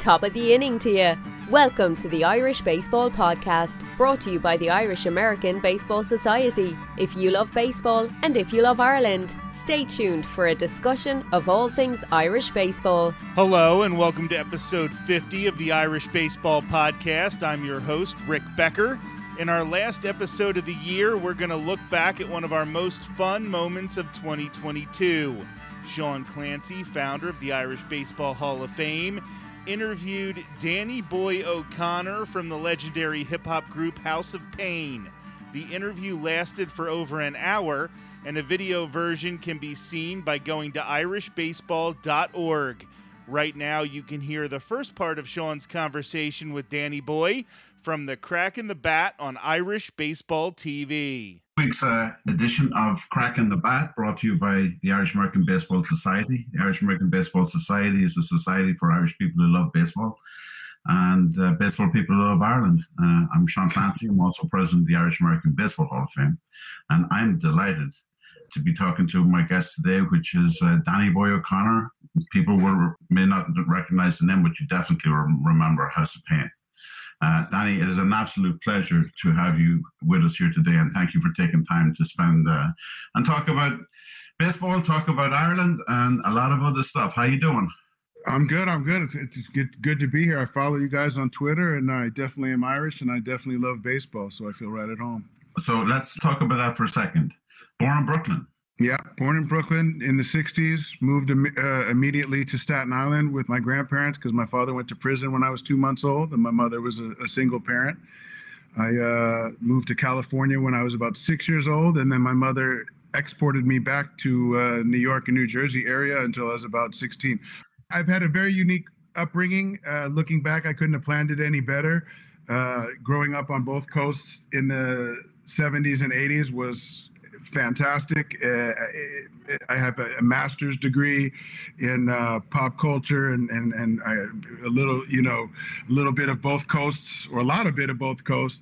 Top of the inning to you. Welcome to the Irish Baseball Podcast, brought to you by the Irish American Baseball Society. If you love baseball and if you love Ireland, stay tuned for a discussion of all things Irish baseball. Hello, and welcome to episode 50 of the Irish Baseball Podcast. I'm your host, Rick Becker. In our last episode of the year, we're going to look back at one of our most fun moments of 2022. Sean Clancy, founder of the Irish Baseball Hall of Fame, interviewed Danny Boy O'Connor from the legendary hip hop group House of Pain. The interview lasted for over an hour, and a video version can be seen by going to irishbaseball.org. Right now, you can hear the first part of Sean's conversation with Danny Boy from the Crack in the Bat on Irish Baseball TV week's uh, edition of Crack in the Bat brought to you by the Irish American Baseball Society. The Irish American Baseball Society is a society for Irish people who love baseball and uh, baseball people who love Ireland. Uh, I'm Sean Clancy. I'm also president of the Irish American Baseball Hall of Fame. And I'm delighted to be talking to my guest today, which is uh, Danny Boy O'Connor. People will, may not recognize the name, but you definitely remember House of Pain. Uh, Danny, it is an absolute pleasure to have you with us here today, and thank you for taking time to spend uh, and talk about baseball, talk about Ireland, and a lot of other stuff. How you doing? I'm good. I'm good. It's, it's good, good to be here. I follow you guys on Twitter, and I definitely am Irish, and I definitely love baseball, so I feel right at home. So let's talk about that for a second. Born in Brooklyn. Yeah, born in Brooklyn in the 60s, moved uh, immediately to Staten Island with my grandparents because my father went to prison when I was two months old and my mother was a, a single parent. I uh, moved to California when I was about six years old, and then my mother exported me back to uh, New York and New Jersey area until I was about 16. I've had a very unique upbringing. Uh, looking back, I couldn't have planned it any better. Uh, growing up on both coasts in the 70s and 80s was fantastic. Uh, I have a, master's degree in uh, pop culture and and and I, a little, you know, a little bit of both coasts or a lot of bit of both coasts,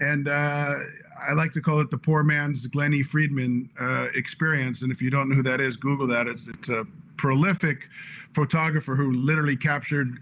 and. Uh, I like to call it the poor man's Glennie Friedman uh, experience. And if you don't know who that is, Google that. It's, it's a prolific photographer who literally captured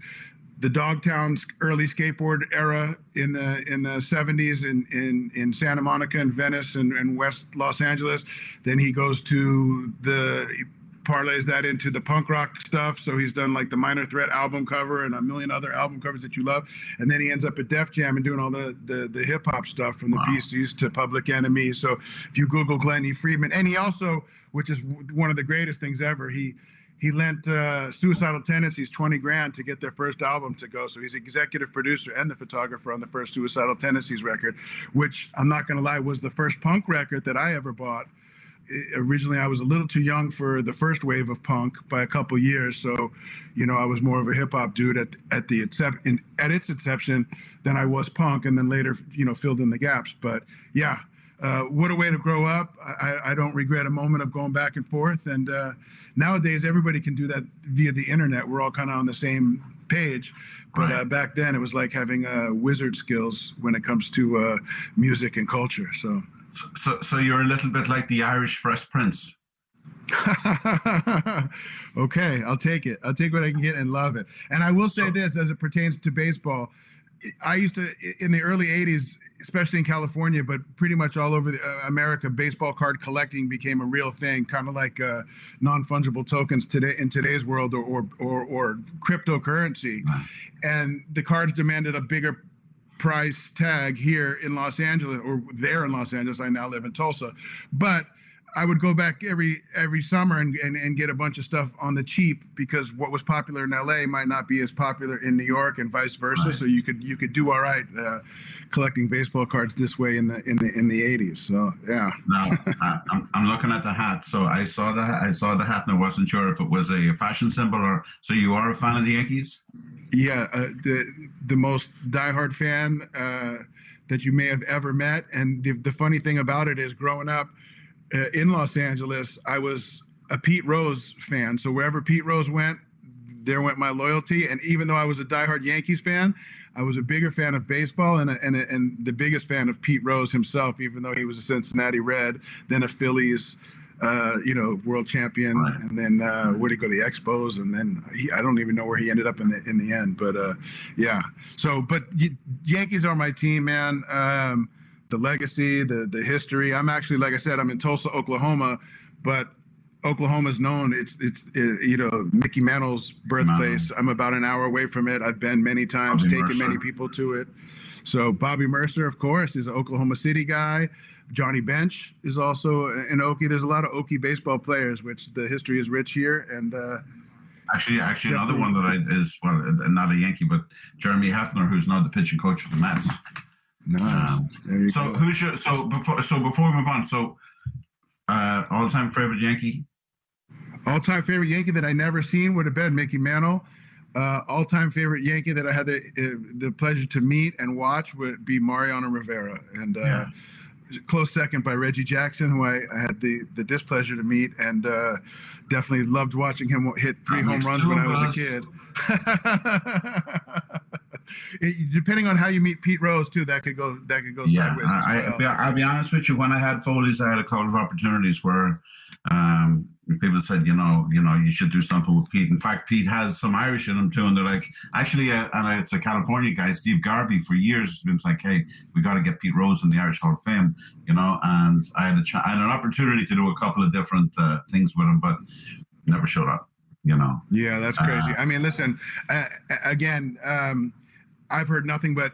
the Dogtown's early skateboard era in the in the 70s in in, in Santa Monica and Venice and, and West Los Angeles. Then he goes to the parlays that into the punk rock stuff. So he's done like the Minor Threat album cover and a million other album covers that you love. And then he ends up at Def Jam and doing all the the, the hip hop stuff from the wow. Beasties to Public Enemy. So if you Google Glennie Friedman, and he also, which is one of the greatest things ever, he he lent uh, Suicidal Tendencies 20 grand to get their first album to go. So he's executive producer and the photographer on the first Suicidal Tendencies record, which I'm not going to lie was the first punk record that I ever bought. It, originally, I was a little too young for the first wave of punk by a couple years. So, you know, I was more of a hip hop dude at at the at its inception than I was punk, and then later, you know, filled in the gaps. But yeah, uh, what a way to grow up. I, I, don't regret a moment of going back and forth. And uh, nowadays, everybody can do that via the internet. We're all kind of on the same page. But right. uh, back then, it was like having uh, wizard skills when it comes to uh, music and culture. So. so, so you're a little bit like the Irish Fresh Prince. okay, I'll take it. I'll take what I can get and love it. And I will say this as it pertains to baseball. I used to, in the early 80s, especially in California, but pretty much all over the, uh, America, baseball card collecting became a real thing, kind of like uh, non fungible tokens today in today's world, or or or, or cryptocurrency. And the cards demanded a bigger price tag here in Los Angeles, or there in Los Angeles. I now live in Tulsa, but I would go back every every summer and, and, and get a bunch of stuff on the cheap because what was popular in LA might not be as popular in New York and vice versa. Right. So you could you could do all right uh, collecting baseball cards this way in the in the in the 80s. So yeah. Now I'm, I'm looking at the hat. So I saw the I saw the hat and I wasn't sure if it was a fashion symbol or so. You are a fan of the Yankees? Yeah, uh, the the most diehard fan uh, that you may have ever met. And the the funny thing about it is, growing up in Los Angeles, I was a Pete Rose fan. So wherever Pete Rose went, there went my loyalty. And even though I was a diehard Yankees fan, I was a bigger fan of baseball and a, and, a, and the biggest fan of Pete Rose himself, even though he was a Cincinnati Red, then a Phillies uh, you know, world champion, Right. and then uh, where did he go? To the Expos, and then he, I don't even know where he ended up in the in the end. But uh, yeah, so but y- Yankees are my team, man. Um, the legacy, the the history. I'm actually, like I said, I'm in Tulsa, Oklahoma, but Oklahoma's known. It's it's uh, you know Mickey Mantle's birthplace. I'm about an hour away from it. I've been many times, Bobby taken Murcer. many people to it. So Bobby Murcer, of course, is an Oklahoma City guy. Johnny Bench is also an Okie. There's a lot of Okie baseball players, which the history is rich here. And uh, Actually, actually, another one that I is well, not a Yankee, but Jeremy Hefner, who's now the pitching coach for the Mets. Nice. Um, So go. who's your so before so before we move on? So uh, all time favorite Yankee? All-time favorite Yankee that I never seen would have been Mickey Mantle. Uh, all-time favorite Yankee that I had the uh, the pleasure to meet and watch would be Mariano Rivera, and uh, Yeah. close second by Reggie Jackson, who I, I had the the displeasure to meet, and uh, definitely loved watching him hit three home runs when I was a kid. It- depending on how you meet Pete Rose, too, that could go that could go Yeah, sideways. I, I, as I'll, be, well. I'll be honest with you. When I had Foley's, I had a couple of opportunities where um, people said, you know, you know, you should do something with Pete. In fact, Pete has some Irish in him too, and they're like, actually, uh, and it's a California guy, Steve Garvey, for years has been like, hey, we got to get Pete Rose in the Irish Hall of Fame, you know. And I had a ch- I had an opportunity to do a couple of different uh, things with him, but never showed up, you know. Yeah, that's crazy. Uh, I mean, listen, uh, again, um, I've heard nothing but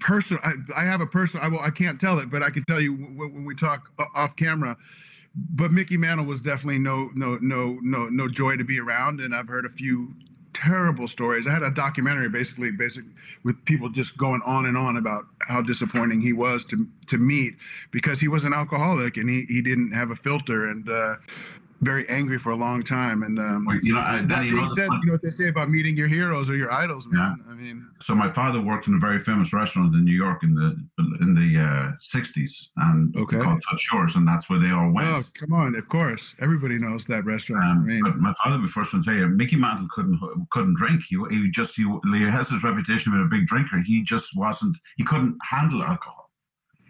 personal. I, I have a personal. I, will, I can't tell it, but I can tell you when, we talk off camera. But Mickey Mantle was definitely no, no, no, no, no joy to be around, and I've heard a few terrible stories. I had a documentary, basically, basically with people just going on and on about how disappointing he was to to meet because he was an alcoholic and he he didn't have a filter and. Uh, very angry for a long time, and um, You know, I, that Danny, you know, being said, you know what they say about meeting your heroes or your idols, man. I mean, so my father worked in a very famous restaurant in New York in the in the uh, 60s and Okay. called Toots Shor's and that's where they all went. oh, come on, of course, everybody knows that restaurant. I Um, mean, but my father would first one, tell you, Mickey Mantle couldn't couldn't drink. He, he just he, he has his reputation of being a big drinker. He just wasn't. He couldn't handle alcohol.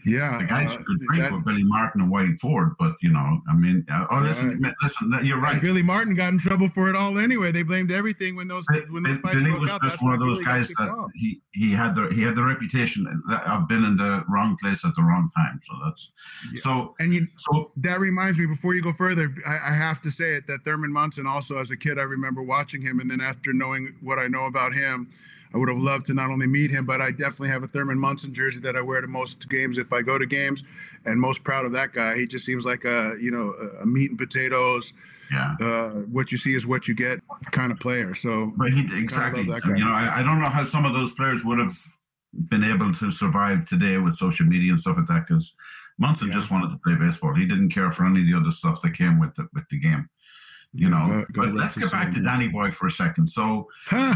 Yeah, The guys uh, could drink that- were Billy Martin and Whitey Ford. But you know, I mean, uh, oh listen, listen, you're right. Billy Martin got in trouble for it all anyway. They blamed everything when those when those fights Billy broke was out. just That's one of those Billy guys that off. he, he had the he had the reputation of I've in the wrong place at the wrong time. So that's Yeah. so And you, so that reminds me, before you go further, I, I have to say it that Thurman Munson, also as a kid, I remember watching him. And then after knowing what I know about him, I would have loved to not only meet him, but I definitely have a Thurman Munson jersey that I wear to most games if I go to games. And most proud of that guy. He just seems like a, you know, a- meat and potatoes, yeah. uh, what you see is what you get kind of player. So, But he exactly. you know, I, I don't know how some of those players would have been able to survive today with social media and stuff like that. Because Munson Yeah. just wanted to play baseball. He didn't care for any of the other stuff that came with the with the game. You know. God- God but let's get back to. Danny Boy for a second. So huh?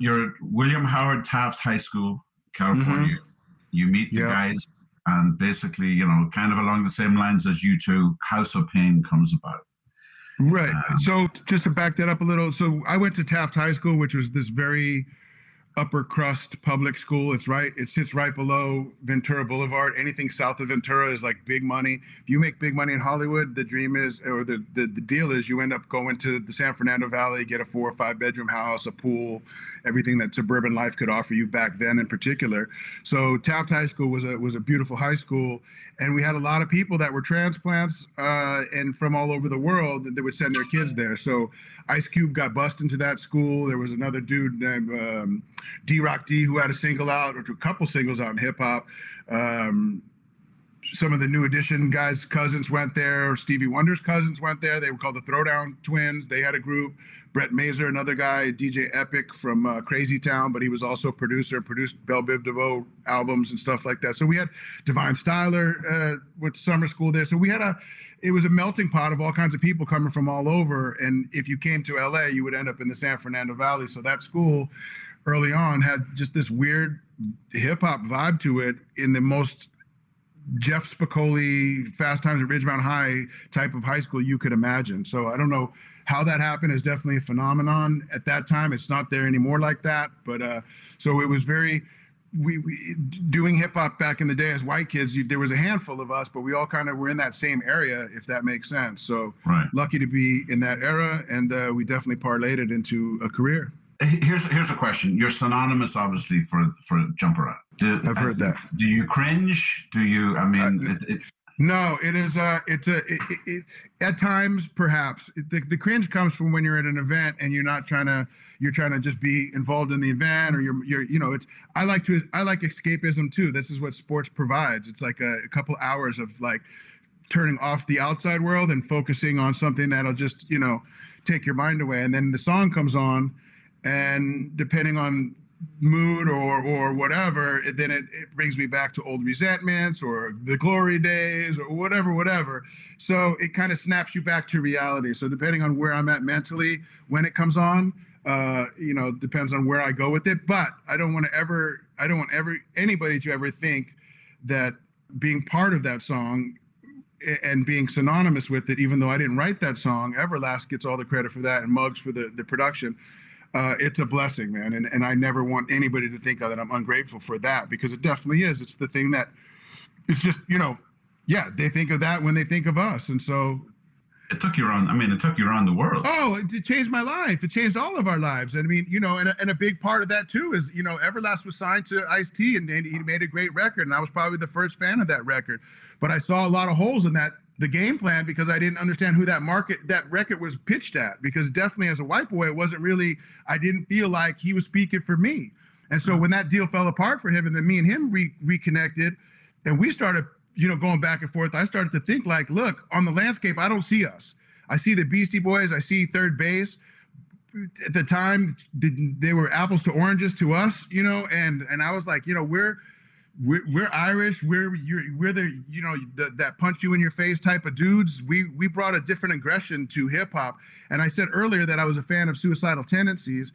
You're at William Howard Taft High School, California. You meet the Mm-hmm. Guys, and basically, you know, kind of along the same lines as you two, House of Pain comes about. Right. Um, So just to back that up a little, so I went to Taft High School, which was this very upper crust public school. It's right. It sits right below Ventura Boulevard. Anything south of Ventura is like big money. If you make big money in Hollywood, the dream is, or the the, the deal is, you end up going to the San Fernando Valley, get a four or five bedroom house, a pool, everything that suburban life could offer you back then, in particular. So Taft High School was a was a beautiful high school, and we had a lot of people that were transplants uh, and from all over the world that would send their kids there. So Ice Cube got bussed into that school. There was another dude named um, D Rock D who had a single out or a couple singles out in hip hop. Um, some of the new edition guys' cousins went there. Stevie Wonder's cousins went there. They were called the Throwdown Twins. They had a group. Bret Mazur, another guy, DJ Epic from uh, Crazy Town, but he was also a producer, produced Bell Biv DeVoe albums and stuff like that. So we had Divine Styler uh, with summer school there. So we had a, it was a melting pot of all kinds of people coming from all over. And if you came to LA, you would end up in the San Fernando Valley. So that school early on had just this weird hip hop vibe to it in the most Jeff Spicoli, Fast Times at Ridgemont High type of high school you could imagine. So I don't know how that happened. It's definitely a phenomenon at that time. It's not there anymore like that. But uh, so it was very we, we doing hip hop back in the day as white kids, you, there was a handful of us, but we all kind of were in that same area, if that makes sense. So Right. lucky to be in that era, and uh, we definitely parlayed it into a career. Here's here's a question. You're synonymous, obviously, for for jumper. Do, I've heard that. Do you cringe? Do you? I mean, Uh, it, it, No, it is a. It's a. It, it, it, at times, perhaps the, the cringe comes from when you're at an event and you're not trying to. You're trying to just be involved in the event, or you're. You're. You know, it's. I like to. I like escapism too. This is what sports provides. It's like a, a couple hours of like turning off the outside world and focusing on something that'll just you know take your mind away. And then the song comes on, and depending on mood or or whatever, it, then it, it brings me back to old resentments or the glory days or whatever, whatever. So it kind of snaps you back to reality. So depending on where I'm at mentally when it comes on, uh, you know, depends on where I go with it. But I don't want to ever, I don't want ever anybody to ever think that being part of that song and being synonymous with it, even though I didn't write that song, Everlast gets all the credit for that and Muggs for the, the production. Uh, it's a blessing, man. And, and I never want anybody to think that I'm ungrateful for that because it definitely is. It's the thing that it's just, you know, yeah, they think of that when they think of us. And so, it took you around. I mean, it took you around the world. oh, it, it changed my life. It changed all of our lives. And I mean, you know, and a, and a big part of that too is, you know, Everlast was signed to Ice T and, and he made a great record. And I was probably the first fan of that record. But I saw a lot of holes in that the game plan because I didn't understand who that market that record was pitched at. Because definitely as a white boy, it wasn't really. I didn't feel like he was speaking for me. And so mm-hmm. when that deal fell apart for him, and then me and him re- reconnected, and we started, you know, going back and forth. I started to think like, look, on the landscape, I don't see us. I see the Beastie Boys. I see third base. At the time, they were apples to oranges to us, you know, and and I was like, you know, we're we're, we're Irish. We're you're, we're the you know the, that punch you in your face type of dudes. We we brought a different aggression to hip hop. And I said earlier that I was a fan of Suicidal Tendencies,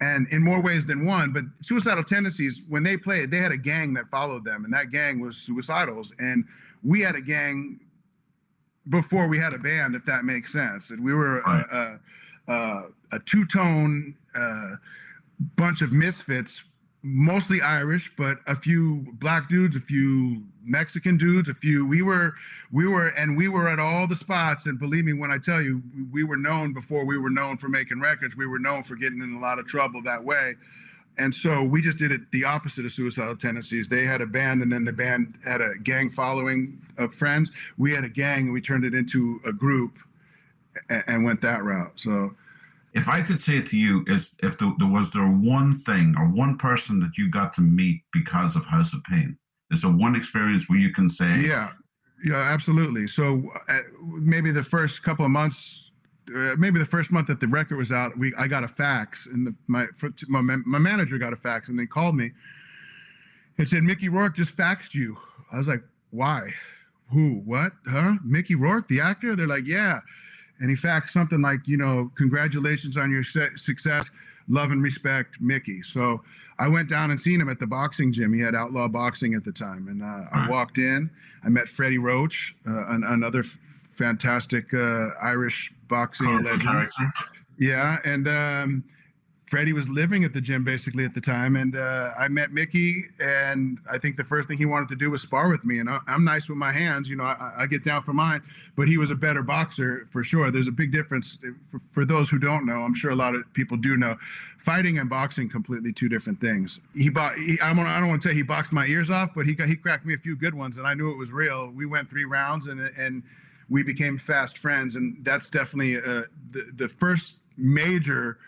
and in more ways than one. But Suicidal Tendencies, when they played, they had a gang that followed them, and that gang was Suicidals, and we had a gang before we had a band, if that makes sense. And we were Right. a, a, a, a two tone uh, bunch of misfits, mostly Irish, but a few black dudes, a few Mexican dudes, a few. We were, we were, and we were at all the spots. And believe me when I tell you, we were known before we were known for making records. We were known for getting in a lot of trouble that way. And so we just did it the opposite of suicidal tendencies. They had a band, and then the band had a gang following of friends. We had a gang, and we turned it into a group, and, and went that route. So If I could say it to you, is if there, there was there one thing or one person that you got to meet because of House of Pain, is there one experience where you can say, yeah, yeah, absolutely. So uh, maybe the first couple of months. Uh, maybe the first month that the record was out, we I got a fax, and the, my, my my manager got a fax, and they called me and said Mickey Rourke just faxed you. I was like, why? Who? What? Huh? Mickey Rourke, the actor? They're like, yeah. And he faxed something like, you know, congratulations on your success, love and respect, Mickey. So I went down and seen him at the boxing gym. He had outlaw boxing at the time, and uh, I walked in. I met Freddie Roach, uh, an, another f- fantastic uh, Irish boxing legend. character? Yeah, and um, Freddie was living at the gym basically at the time, and uh, I met Mickey, and I think the first thing he wanted to do was spar with me. And I, I'm nice with my hands, you know, I, I get down for mine, but he was a better boxer for sure. There's a big difference for, for those who don't know. I'm sure a lot of people do know. Fighting and boxing completely two different things. He. He, I don't. I don't want to say he boxed my ears off, but he he cracked me a few good ones, and I knew it was real. We went three rounds, and and we became fast friends, and that's definitely uh, the the first major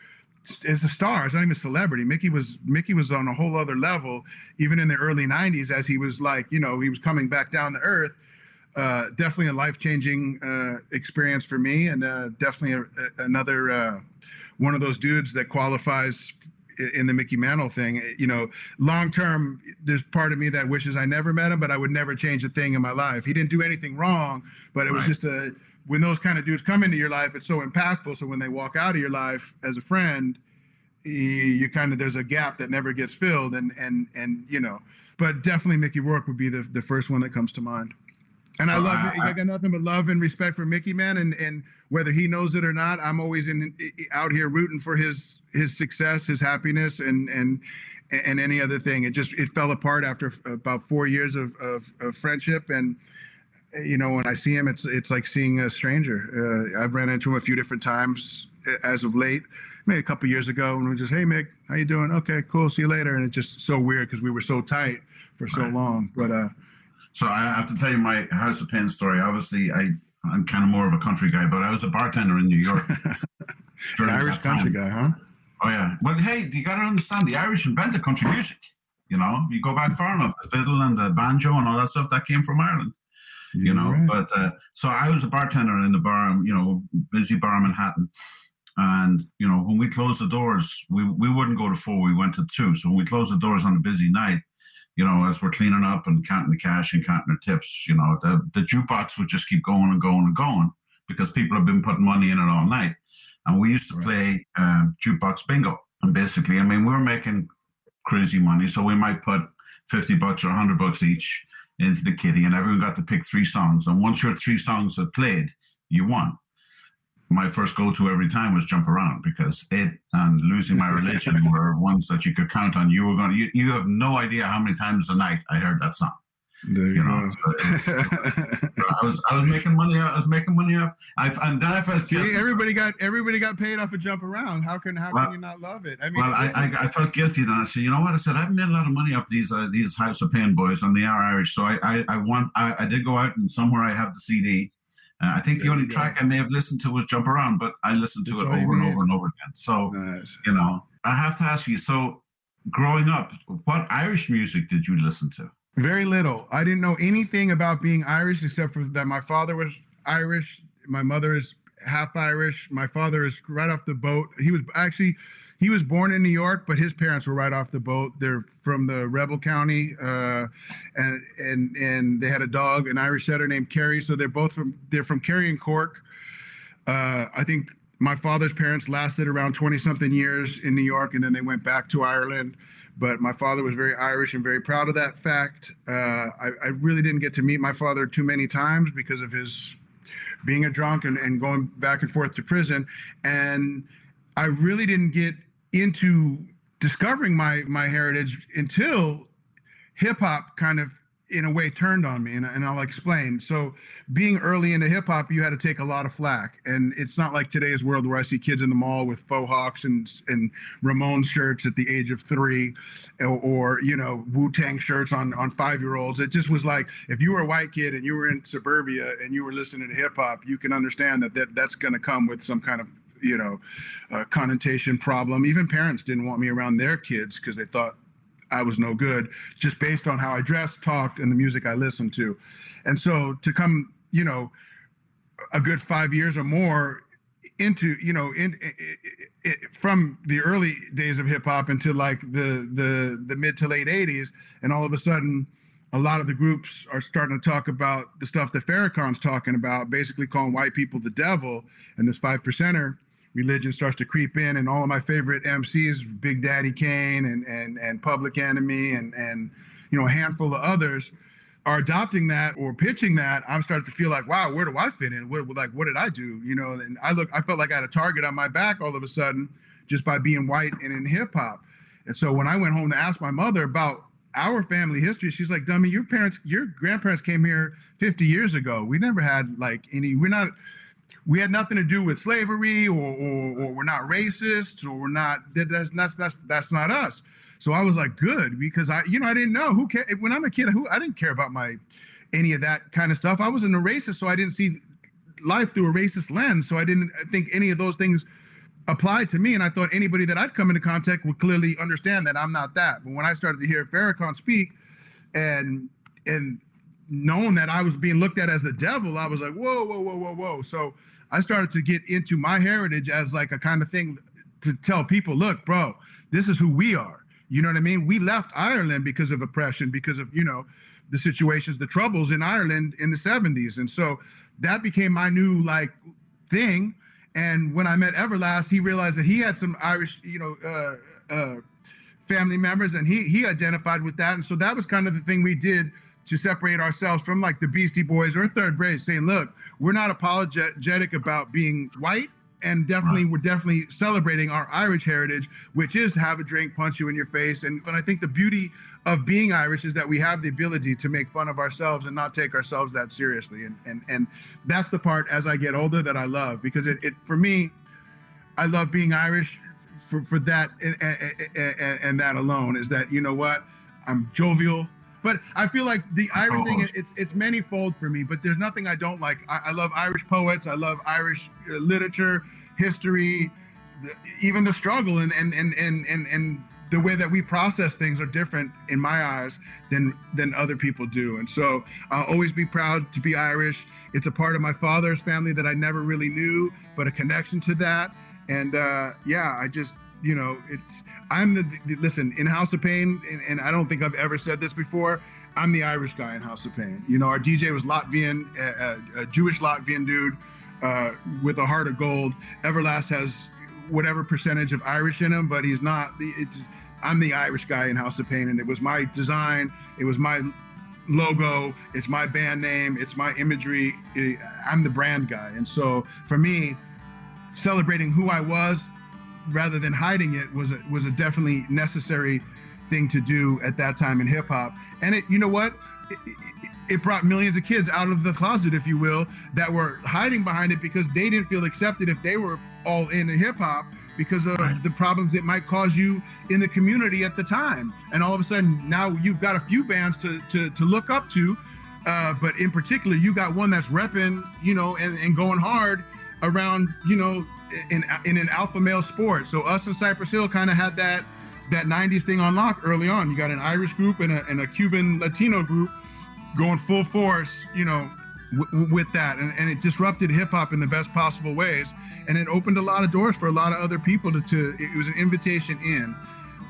is a star. It's not even a celebrity. Mickey was Mickey was on a whole other level, even in the early '90s, as he was like, you know, he was coming back down to earth. Uh, definitely a life-changing uh, experience for me, and uh, definitely a, a- another uh, one of those dudes that qualifies in the Mickey Mantle thing. You know, long term, there's part of me that wishes I never met him, but I would never change a thing in my life. He didn't do anything wrong, but it was just a when those kind of dudes come into your life, it's so impactful. So when they walk out of your life as a friend, you, you kind of there's a gap that never gets filled, and and and you know, but definitely Mickey Rourke would be the the first one that comes to mind. And I So love I- I, got nothing but love and respect for Mickey, man. And and whether he knows it or not, I'm always in out here rooting for his his success, his happiness, and and and any other thing. It just it fell apart after about four years of of, of friendship and. You know, when I see him, it's it's like seeing a stranger. Uh, I've ran into him a few different times uh, as of late, maybe a couple years ago, and we just, hey Mick, how you doing? Okay, cool, see you later. And it's just so weird because we were so tight for so Right. long. But uh, So I have to tell you my House of Pain story. Obviously, I I'm kind of more of a country guy, but I was a bartender in New York. an Irish country guy, huh? Oh yeah. Well, hey, you got to understand the Irish invented country music. You know, you go back far enough, the fiddle and the banjo and all that stuff that came from Ireland. You know, Right. but uh, so I was a bartender in the bar, you know, busy bar in Manhattan. And you know, when we closed the doors, we we wouldn't go to four, we went to two. So when we closed the doors on a busy night, you know, as we're cleaning up and counting the cash and counting the tips, you know, the, the jukebox would just keep going and going and going because people have been putting money in it all night. And we used to Right. play um, jukebox bingo. And basically, I mean, we were making crazy money. So we might put 50 bucks or 100 bucks each into the kitty, and everyone got to pick three songs. And once your three songs had played, you won. My first go to every time was Jump Around because it and Losing My Religion were ones that you could count on. You were going to, you, you have no idea how many times a night I heard that song. There you, You know, so I was I was making money. I was making money off. I and then I felt See, guilty. everybody got everybody got paid off a jump around. How can how Well- can you not love it? I mean, Well, I, I, I felt guilty then. I said, you know what? I said I've made a lot of money off these uh, these House of Pain boys, and they are Irish. So I I, I want I, I did go out and somewhere I have the CD. Uh, I think the only track I may have listened to was Jump Around, but I listened to That's it over and over and over again. So nice. you know, I have to ask you. So, growing up, what Irish music did you listen to? Very little. I didn't know anything about being Irish except for that my father was Irish. My mother is half Irish. My father is right off the boat. He was actually he was born in New York, but his parents were right off the boat. They're from the Rebel County, uh, and and and they had a dog, an Irish setter named Kerry. So they're both from they're from Kerry and Cork. Uh, I think my father's parents lasted around 20 something years in New York and then they went back to Ireland. But my father was very Irish and very proud of that fact. Uh, I, I really didn't get to meet my father too many times because of his being a drunk and, and going back and forth to prison. And I really didn't get into discovering my my heritage until hip hop kind of in a way turned on me and, and I'll explain. So being early into hip hop, you had to take a lot of flack. And it's not like today's world where I see kids in the mall with faux hawks and and Ramon shirts at the age of three or, or you know, Wu-Tang shirts on on five-year-olds. It just was like if you were a white kid and you were in suburbia and you were listening to hip hop, you can understand that, that that's gonna come with some kind of you know, uh, connotation problem. Even parents didn't want me around their kids because they thought I was no good just based on how I dressed, talked, and the music I listened to. And so to come, you know, a good five years or more into, you know, in, i i from the early days of hip hop into like the the the mid to late '80s, and all of a sudden. A lot of the groups are starting to talk about the stuff that Farrakhan's talking about, basically calling white people the devil, and this five percenter religion starts to creep in and all of my favorite MCs, Big Daddy Kane and and and Public Enemy and and you know a handful of others are adopting that or pitching that, I'm starting to feel like, wow, where do I fit in? What like what did I do? You know, and I look, I felt like I had a target on my back all of a sudden just by being white and in hip hop. And so when I went home to ask my mother about our family history, she's like, dummy, your parents, your grandparents came here 50 years ago. We never had like any, we're not we had nothing to do with slavery or, or, or we're not racist or we're not that, that's, that's that's that's not us. So i was like good because i you know i didn't know who care when i'm a kid who i didn't care about my any of that kind of stuff. I wasn't a racist so i didn't see life through a racist lens. So i didn't think any of those things applied to me. And i thought anybody that i'd come into contact would clearly understand that i'm not that. But when i started to hear farrakhan speak and and knowing that I was being looked at as the devil, I was like, whoa, whoa, whoa, whoa, whoa. So I started to get into my heritage as like a kind of thing to tell people, look, bro, this is who we are. You know what I mean? We left Ireland because of oppression, because of, you know, the situations, the troubles in Ireland in the 70s. And so that became my new like thing. And when I met Everlast, he realized that he had some Irish, you know, uh, uh, family members and he he identified with that. And so that was kind of the thing we did to separate ourselves from like the Beastie Boys or Third Base, saying, look, we're not apologetic about being white and definitely right. we're definitely celebrating our Irish heritage, which is have a drink, punch you in your face. And but I think the beauty of being Irish is that we have the ability to make fun of ourselves and not take ourselves that seriously. And and and that's the part as I get older that I love because it, it for me, I love being Irish for for that and, and, and that alone is that you know what I'm jovial. But I feel like the Irish thing, it's it's manifold for me. But there's nothing I don't like. I, I love Irish poets. I love Irish uh, literature, history, the, even the struggle, and and and and and and the way that we process things are different in my eyes than than other people do. And so I'll always be proud to be Irish. It's a part of my father's family that I never really knew, but a connection to that. And uh, yeah, I just you know, it's I'm the, the listen in House of Pain, and, and, I don't think I've ever said this before. I'm the Irish guy in House of Pain. You know, our DJ was Latvian, a, a Jewish Latvian dude uh, with a heart of gold. Everlast has whatever percentage of Irish in him, but he's not. It's I'm the Irish guy in House of Pain, and it was my design. It was my logo. It's my band name. It's my imagery. I'm the brand guy, and so for me, celebrating who I was rather than hiding it was a, was a definitely necessary thing to do at that time in hip hop. And it, you know what? It, it, it, brought millions of kids out of the closet, if you will, that were hiding behind it because they didn't feel accepted if they were all in the hip hop because of right. the problems it might cause you in the community at the time. And all of a sudden, now you've got a few bands to to, to look up to. Uh, but in particular, you got one that's repping, you know, and, and going hard around, you know, in in an alpha male sport. So us and Cypress Hill kind of had that that 90s thing on lock early on. You got an Irish group and a, and a Cuban Latino group going full force, you know, w- with that. And, and it disrupted hip hop in the best possible ways. And it opened a lot of doors for a lot of other people to, to it was an invitation in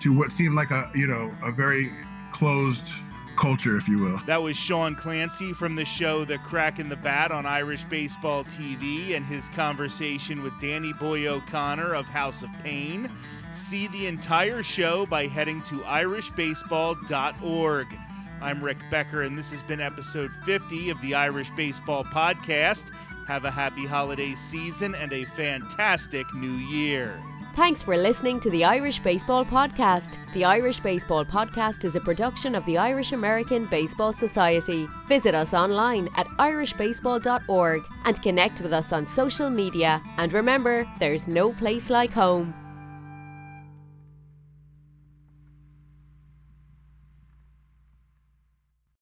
to what seemed like a, you know, a very closed culture, if you will. That was Sean Clancy from the show The Crack in the Bat on Irish Baseball TV and his conversation with Danny Boy O'Connor of House of Pain. See the entire show by heading to irishbaseball.org. I'm Rick Becker, and this has been episode 50 of the Irish Baseball Podcast. Have a happy holiday season and a fantastic new year. Thanks for listening to the Irish Baseball Podcast. The Irish Baseball Podcast is a production of the Irish American Baseball Society. Visit us online at irishbaseball.org and connect with us on social media. And remember, there's no place like home.